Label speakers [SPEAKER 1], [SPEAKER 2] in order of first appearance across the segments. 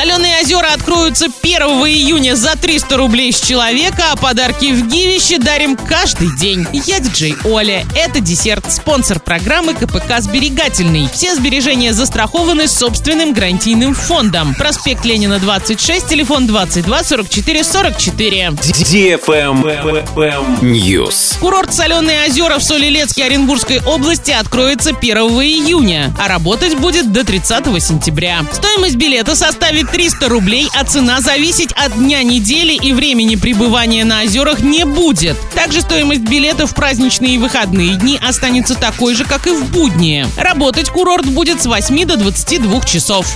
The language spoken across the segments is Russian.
[SPEAKER 1] Соленые озера откроются 1 июня за 300 рублей с человека, а подарки в Гивище дарим каждый день. Я диджей Оля. Это десерт, спонсор программы КПК «Сберегательный». Все сбережения застрахованы собственным гарантийным фондом. Проспект Ленина, 26, телефон 22 44 44.
[SPEAKER 2] News.
[SPEAKER 1] Курорт «Соленые озера» в Солилецке Оренбургской области откроется 1 июня, а работать будет до 30 сентября. Стоимость билета составит 300 рублей, а цена зависеть от дня недели и времени пребывания на озерах не будет. Также стоимость билета в праздничные и выходные дни останется такой же, как и в будние. Работать курорт будет с 8 до 22 часов.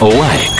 [SPEAKER 2] Лайк.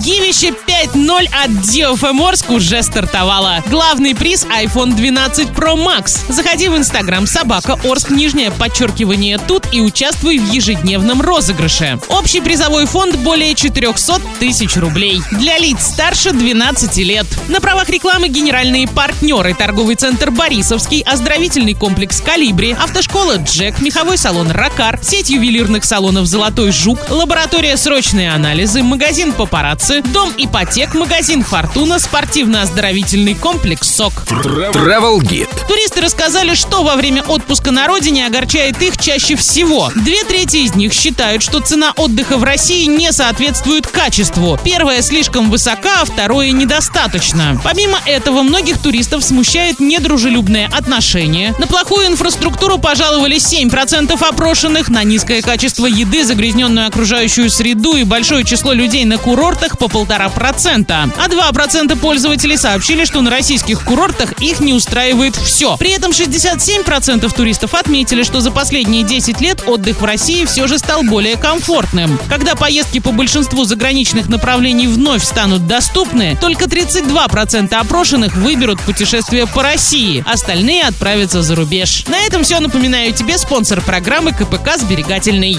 [SPEAKER 1] Гивище 5.0 от DFM Орск уже стартовало. Главный приз iPhone 12 Pro Max. Заходи в Инстаграм собака Орск нижнее подчеркивание тут и участвуй в ежедневном розыгрыше. Общий призовой фонд более 400 тысяч рублей. Для лиц старше 12 лет. На правах рекламы генеральные партнеры торговый центр Борисовский, оздоровительный комплекс Колибри, автошкола Джек, меховой салон Ракар, сеть ювелирных салонов Золотой Жук, лаборатория срочные анализы, магазин Папарацци, дом ипотек, магазин Фортуна, спортивно-оздоровительный комплекс СОК.
[SPEAKER 2] Travel Guide.
[SPEAKER 1] Туристы рассказали, что во время отпуска на родине огорчает их чаще всего. Две трети из них считают, что цена отдыха в России не соответствует качеству. Первое слишком высока, а второе недостаточно. Помимо этого, многих туристов смущает недружелюбное отношение. На плохую инфраструктуру пожаловали 7% опрошенных, на низкое качество еды, загрязненную окружающую среду и большое число людей на курортах по полтора процента. А 2% пользователей сообщили, что на российских курортах их не устраивает все. При этом 67% туристов отметили, что за последние 10 лет отдых в России все же стал более комфортным. Когда поездки по большинству заграничных направлений вновь станут доступны, только 32% опрошенных выберут путешествие по России, остальные отправятся за рубеж. На этом все. Напоминаю тебе спонсор программы КПК «Сберегательный».